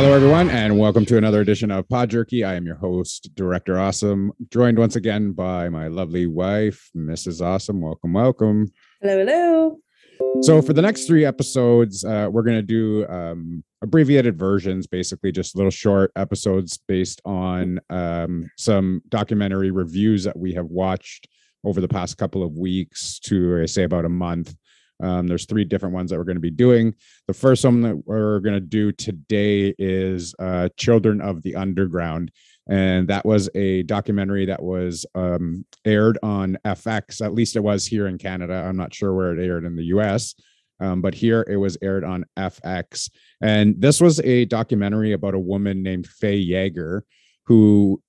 Hello, everyone, and welcome to another edition of Pod Jerky. I am your host, Director Awesome, joined once again by my lovely wife, Mrs. Awesome. Welcome, welcome. Hello, hello. So, for the next three episodes, uh, we're going to do um, abbreviated versions, basically just little short episodes based on um, some documentary reviews that we have watched over the past couple of weeks to, I say, about a month. Um, there's three different ones that we're going to be doing. The first one that we're going to do today is uh, Children of the Underground. And that was a documentary that was um, aired on FX. At least it was here in Canada. I'm not sure where it aired in the US, um, but here it was aired on FX. And this was a documentary about a woman named Faye Yager who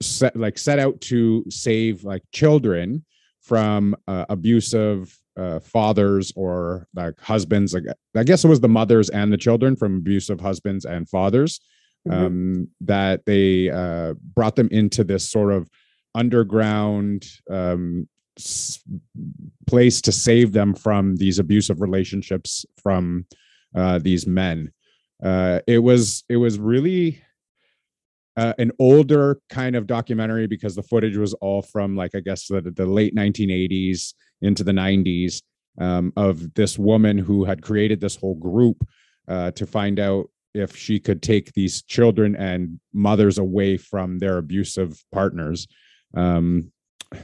set like set out to save like children from uh, abusive uh, fathers or like husbands like i guess it was the mothers and the children from abusive husbands and fathers Mhm. um, that they uh, brought them into this sort of underground um, s- place to save them from these abusive relationships from uh, these men uh, it was it was really uh, an older kind of documentary because the footage was all from like I guess the, the late 1980s into the 90s um, of this woman who had created this whole group uh, to find out if she could take these children and mothers away from their abusive partners. Um,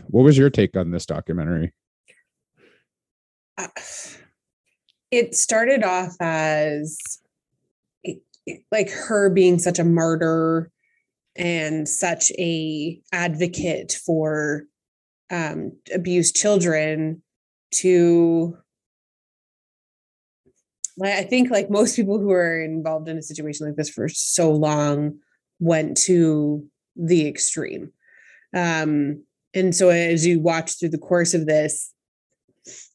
what was your take on this documentary? Uh, It started off as like her being such a martyr and such a advocate for um, abused children to I think like most people who are involved in a situation like this for so long went to the extreme. Um, and so as you watch through the course of this,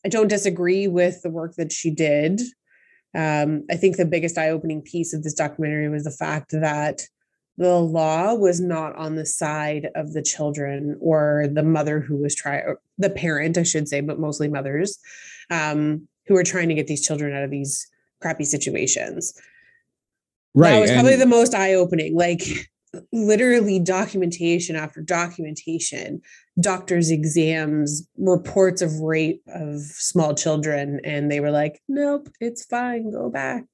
I don't disagree with the work that she did. Um, I think the biggest eye opening piece of this documentary was the fact that the law was not on the side of the children or the mother who was trying, the parent, I should say, but mostly mothers um, who were trying to get these children out of these crappy situations. Right. That was probably and- the most eye opening. Like literally documentation after documentation, doctors' exams, reports of rape of small children. And they were like, nope, it's fine. Go back.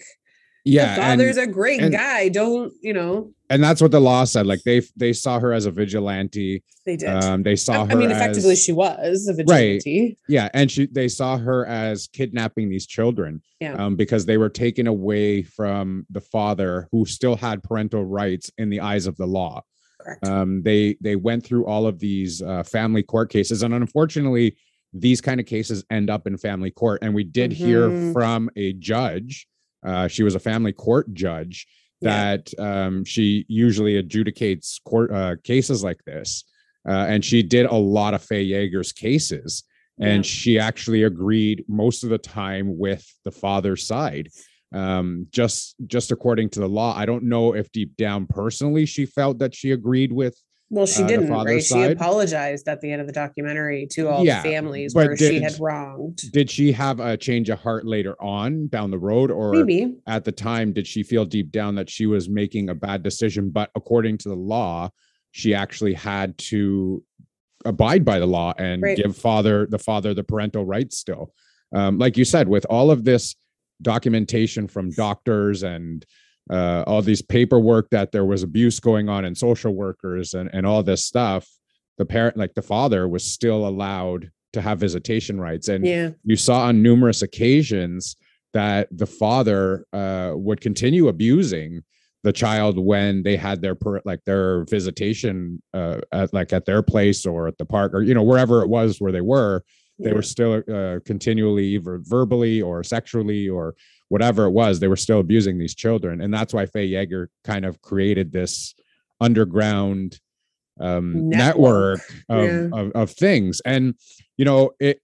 Yeah, the and- father's a great and- guy. Don't, you know, and that's what the law said. Like they they saw her as a vigilante. they did. Um, they saw I, her. I mean, effectively, as- she was a vigilante. yeah and she they saw her as kidnapping these children Yeah. um, because they were taken away from the father who still had parental rights in the eyes of the law Correct. um, they they went through all of these uh, family court cases and unfortunately these kind of cases end up in family court and we did hear Mhm. from a judge uh, she was a family court judge Yeah. that um, she usually adjudicates court uh, cases like this uh, and she did a lot of Faye Yager's cases and Yeah. she actually agreed most of the time with the father's side um just just according to the law i don't know if deep down personally she felt that she agreed with Well, she uh, didn't, right? She apologized at the end of the documentary to all Yeah, the families where she had wronged. did she have a change of heart later on down the road or Maybe. at the time did she feel deep down that she was making a bad decision but according to the law she actually had to abide by the law and Right. give father the father the parental rights still um, like you said with all of this documentation from doctors and uh, all these paperwork that there was abuse going on in social workers and, and all this stuff the parent like the father was still allowed to have visitation rights and Yeah. you saw on numerous occasions that the father uh, would continue abusing the child when they had their per, like their visitation uh, at like at their place or at the park or you know wherever it was where they were they yeah. were still uh, continually either verbally or sexually or whatever it was they were still abusing these children and that's why Faye Yager kind of created this underground um, network, Network, of, yeah. of of things and you know it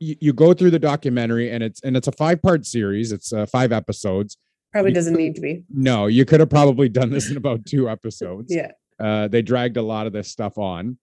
you, you go through the documentary and it's and it's a five part series it's uh, five episodes Probably doesn't need to be. no you could have probably done this in about two episodes Yeah. uh they dragged a lot of this stuff on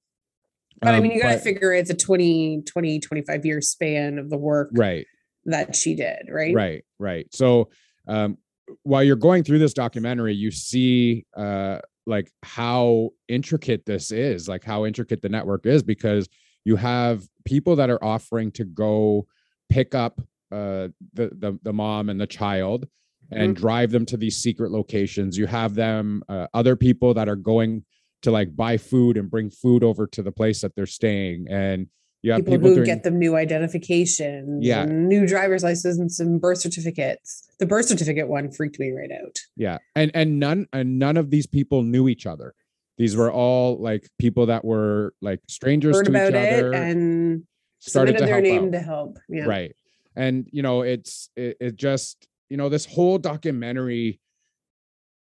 But I Um, mean, you got to figure it's a 20, 20, 25 year span of the work right that she did, right? right right so um while you're going through this documentary, you see uh, like how intricate this is, like how intricate the network is, because you have people that are offering to go pick up uh, the, the the mom and the child and mm-hmm. drive them to these secret locations. You have them uh, other people that are going to like buy food and bring food over to the place that they're staying and you have people, people who doing, get them new identification, yeah, new driver's license and birth certificates. The birth certificate one freaked me right out. Yeah, and and none and none of these people knew each other. These were all like people that were like strangers Heard to each other and started to their help name out. to help. Yeah, right. And you know, it's it, it just you know this whole documentary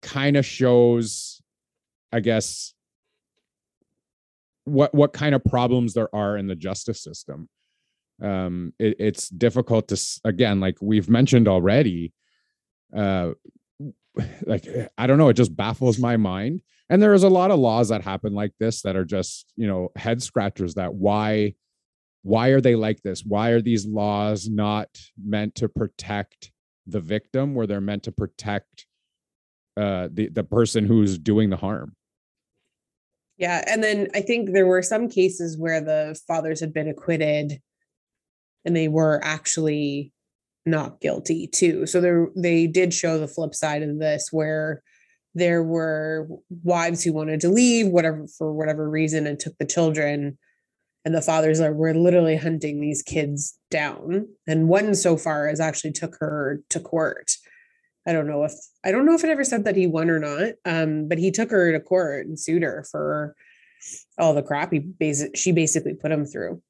kind of shows, I guess, what what kind of problems there are in the justice system. Um it, it's difficult to again like we've mentioned already uh like i don't know it just baffles my mind. And there is a lot of laws that happen like this that are just you know head scratchers that why why are they like this? Why are these laws not meant to protect the victim where they're meant to protect uh the the person who's doing the harm yeah. And then I think there were some cases where the fathers had been acquitted and they were actually not guilty too. So there they did show the flip side of this where there were wives who wanted to leave whatever for whatever reason and took the children and the fathers are were literally hunting these kids down and one so far has actually took her to court I don't know if I don't know if it ever said that he won or not. Um, but he took her to court and sued her for all the crap he basic she basically put him through.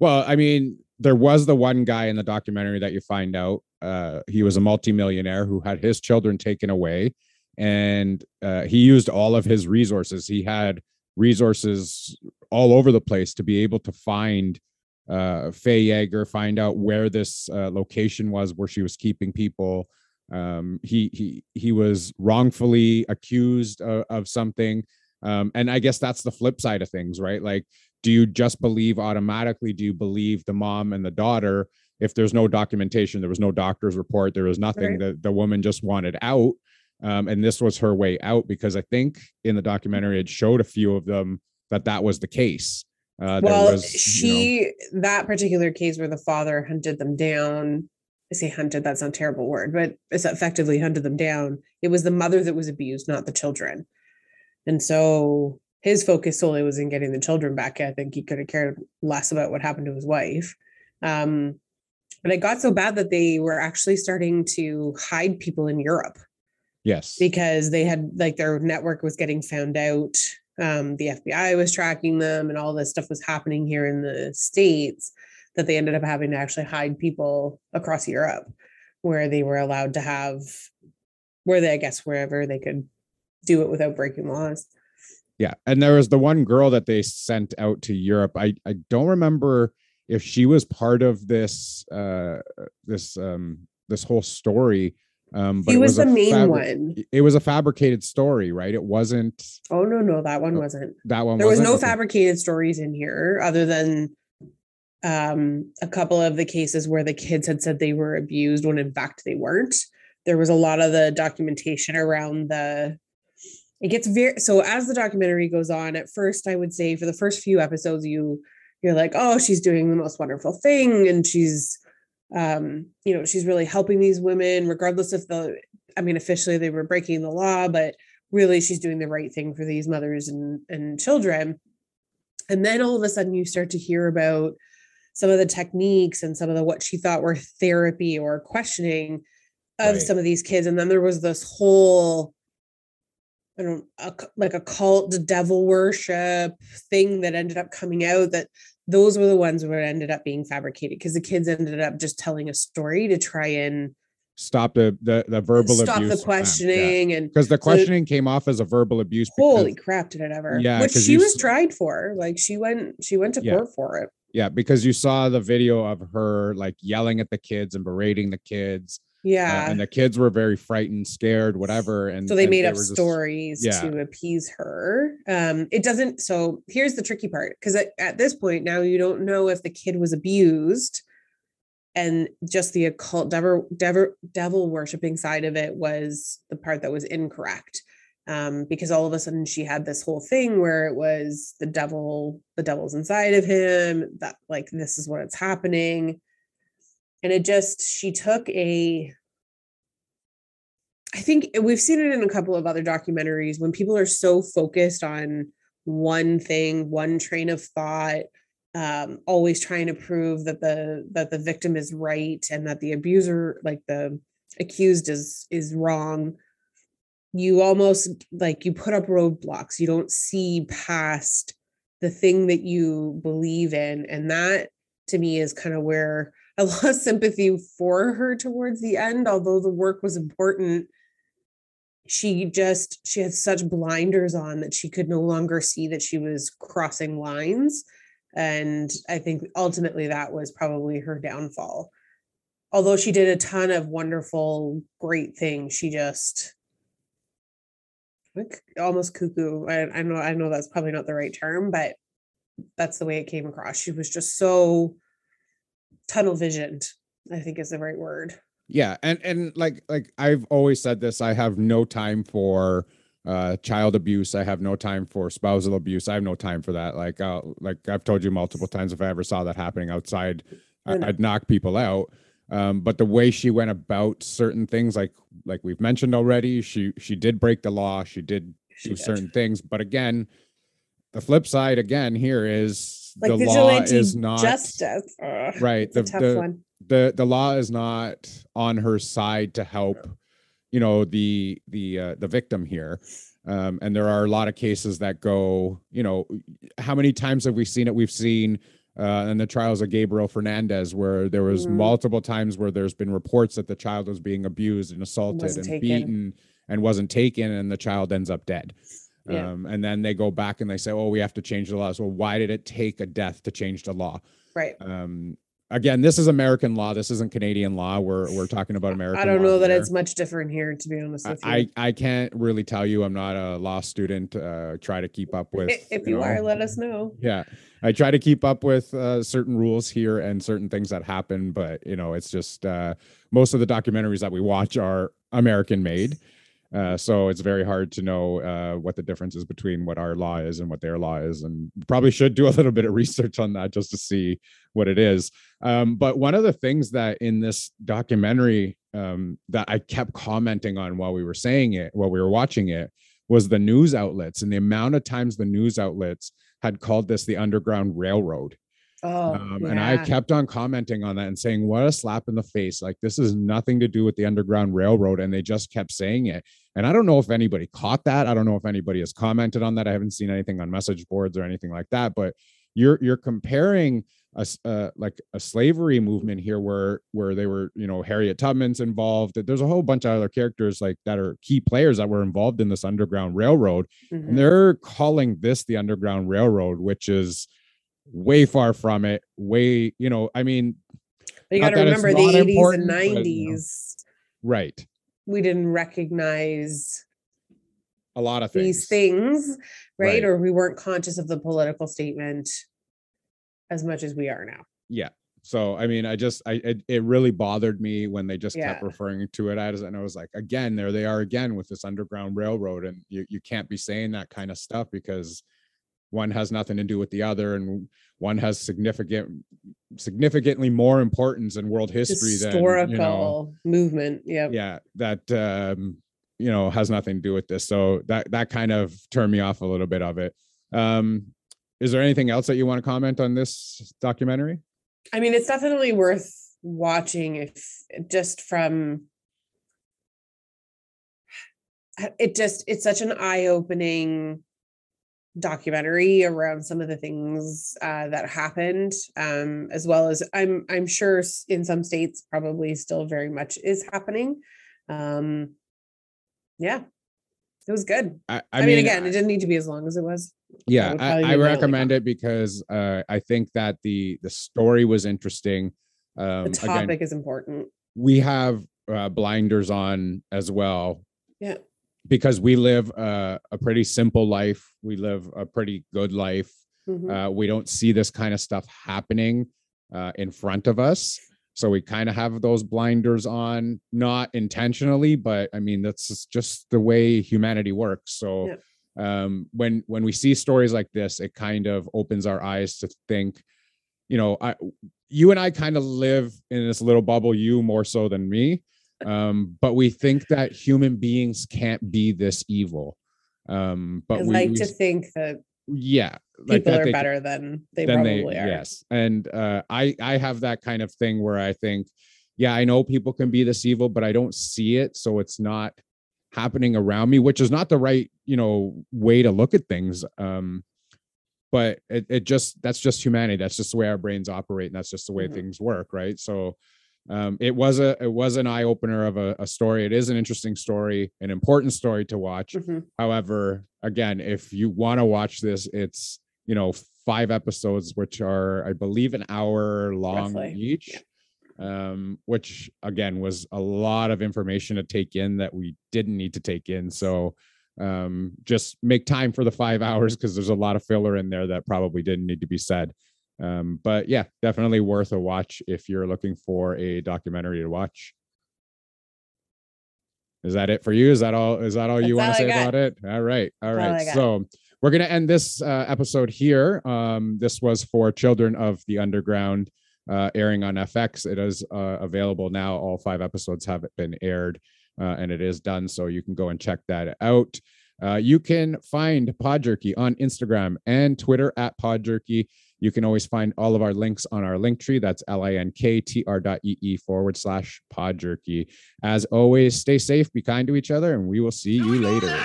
Well, I mean, there was the one guy in the documentary that you find out uh, he was a multimillionaire who had his children taken away, and uh, he used all of his resources. He had resources all over the place to be able to find uh, Faye Yager, find out where this uh, location was where she was keeping people um, he he he was wrongfully accused of, of something. Um, and i guess that's the flip side of things right? Like do you just believe automatically? Do you believe the mom and the daughter? If there's no documentation there was no doctor's report there was nothing right. that the woman just wanted out. Um, and this was her way out because i think in the documentary it showed a few of them that that was the case uh, well was, she you know, that particular case where the father hunted them down I say hunted, that's not a terrible word, but it's effectively hunted them down. It was the mother that was abused, not the children. And so his focus solely was in getting the children back. I think he could have cared less about what happened to his wife. Um, but it got so bad that they were actually starting to hide people in Europe. Yes. Because they had like their network was getting found out. Um, the FBI was tracking them and all this stuff was happening here in the States that they ended up having to actually hide people across Europe where they were allowed to have where they I guess wherever they could do it without breaking laws. Yeah. And there was the one girl that they sent out to Europe. I, I don't remember if she was part of this uh this um this whole story. Um but he was, was the main fabri- one. It was a fabricated story, right? It wasn't Oh no, no, that one wasn't. That one there was no fabricated stories in here other than um, a couple of the cases where the kids had said they were abused when in fact they weren't. There was a lot of the documentation around the. It gets very so as the documentary goes on. At first, I would say for the first few episodes, you you're like, oh, she's doing the most wonderful thing, and she's, um, you know, she's really helping these women, regardless if the, I mean, officially they were breaking the law, but really she's doing the right thing for these mothers and and children. And then all of a sudden, you start to hear about some of the techniques and some of the what she thought were therapy or questioning of right. some of these kids and then there was this whole I don't a, like a cult devil worship thing that ended up coming out that those were the ones where it ended up being fabricated because the kids ended up just telling a story to try and stop the the, the verbal stop abuse the questioning yeah. and because the questioning so, came off as a verbal abuse holy crap did it ever yeah which she was tried for like she went she went to yeah. court for it yeah because you saw the video of her like yelling at the kids and berating the kids uh, yeah uh, and the kids were very frightened scared whatever and so they and made they up stories just, yeah. to appease her um it doesn't so here's the tricky part because at, at this point now you don't know if the kid was abused and just the occult devil devil devil worshiping side of it was the part that was incorrect um, because all of a sudden she had this whole thing where it was the devil the devil's inside of him that like this is what it's happening. And it just she took a i think we've seen it in a couple of other documentaries when people are so focused on one thing one train of thought um, always trying to prove that the that the victim is right and that the abuser like the accused is is wrong you almost like you put up roadblocks you don't see past the thing that you believe in and that to me is kind of where i lost sympathy for her towards the end although the work was important she just she had such blinders on that she could no longer see that she was crossing lines and I think ultimately that was probably her downfall. Although she did a ton of wonderful, great things, she just almost cuckoo. I, I know I know that's probably not the right term, but that's the way it came across. She was just so tunnel visioned, I think is the right word. Yeah. And and like like I've always said this, I have no time for uh, child abuse. I have no time for spousal abuse. I have no time for that. Like, uh, like I've told you multiple times, if I ever saw that happening outside, I, would knock people out. Um, but the way she went about certain things, like like we've mentioned already, she she did break the law. She did do certain things. But again, the flip side again here is like the law is not justice. Ugh, right. The, the, the the law is not on her side to help you know the the uh, the victim here um, and there are a lot of cases that go you know how many times have we seen it we've seen uh, in the trials of Gabriel Fernandez where there was mm-hmm. multiple times where there's been reports that the child was being abused and assaulted and taken. beaten and wasn't taken and the child ends up dead yeah. um, and then they go back and they say oh we have to change the laws well why did it take a death to change the law right um, again, this is American law. This isn't Canadian law. We're we're talking about American. I don't know that it's much different here, to be honest with you. I I can't really tell you. I'm not a law student. Uh, try to keep up with. If you, you know, are, let us know. Yeah, I try to keep up with uh, certain rules here and certain things that happen, but you know, it's just uh, most of the documentaries that we watch are American made. Uh, so it's very hard to know uh, what the difference is between what our law is and what their law is, and probably should do a little bit of research on that just to see what it is. Um, but one of the things that in this documentary um, that I kept commenting on while we were saying it, while we were watching it, was the news outlets and the amount of times the news outlets had called this the Underground Railroad. Oh, um, yeah. and I kept on commenting on that and saying, "What a slap in the face! Like this is nothing to do with the Underground Railroad." And they just kept saying it. And I don't know if anybody caught that. I don't know if anybody has commented on that. I haven't seen anything on message boards or anything like that. But you're you're comparing a uh, like a slavery movement here, where where they were, you know, Harriet Tubman's involved. There's a whole bunch of other characters like that are key players that were involved in this Underground Railroad, mm-hmm. and they're calling this the Underground Railroad, which is way far from it. Way, you know, I mean, you got to remember the 80s and 90s. But, you know, right. We didn't recognize a lot of things. these things, right? right? Or we weren't conscious of the political statement as much as we are now. Yeah. So I mean, I just I it, it really bothered me when they just yeah. kept referring to it as and I was like, again, there they are again with this underground railroad, and you you can't be saying that kind of stuff because one has nothing to do with the other and one has significant significantly more importance in world history historical than you know, movement yeah yeah that um you know has nothing to do with this so that that kind of turned me off a little bit of it. Um is there anything else that you want to comment on this documentary? I mean it's definitely worth watching if just from it just it's such an eye-opening documentary around some of the things uh, that happened, um, as well as I'm I'm sure in some states probably still very much is happening. Um, yeah, it was good. I, I, I mean, mean, again, it didn't need to be as long as it was. Yeah, I, I recommend it because uh, I think that the the story was interesting. Um, the topic again, is important. We have uh, blinders on as well. Yeah because we live a, a pretty simple life. We live a pretty good life. Mm-hmm. Uh, we don't see this kind of stuff happening uh, in front of us. so we kind of have those blinders on not intentionally but i mean that's just the way humanity works so yeah. um when when we see stories like this it kind of opens our eyes to think you know i you and i kind of live in this little bubble you more so than me um but we think that human beings can't be this evil. Um but I we like we, to think that yeah like people are they, better than they than probably they, are. Yes and uh i i have that kind of thing where i think yeah i know people can be this evil but i don't see it so it's not happening around me which is not the right you know way to look at things um but it, it just that's just humanity that's just the way our brains operate and that's just the way mm-hmm. things work right? So um, it was a it was an eye opener of a, a, story. It is an interesting story, an important story to watch. Mm-hmm. However, again, if you want to watch this, it's you know five episodes, which are I believe an hour long Roughly. each. Yeah. Um, which again was a lot of information to take in that we didn't need to take in. So um, just make time for the five hours because there's a lot of filler in there that probably didn't need to be said. Um, but yeah, definitely worth a watch if you're looking for a documentary to watch. Is that it for you? Is that all? Is that all That's you want to say about it? All right, all right. All so we're gonna end this uh, episode here. Um, this was for Children of the Underground, uh, airing on FX. It is uh, available now. All five episodes have been aired, uh, and it is done. So you can go and check that out. Uh, you can find Pod Jerky on Instagram and Twitter at Pod Jerky. You can always find all of our links on our link tree. That's L-I-N-K-T-R dot E-E forward slash pod jerky. As always, stay safe, be kind to each other, and we will see you later.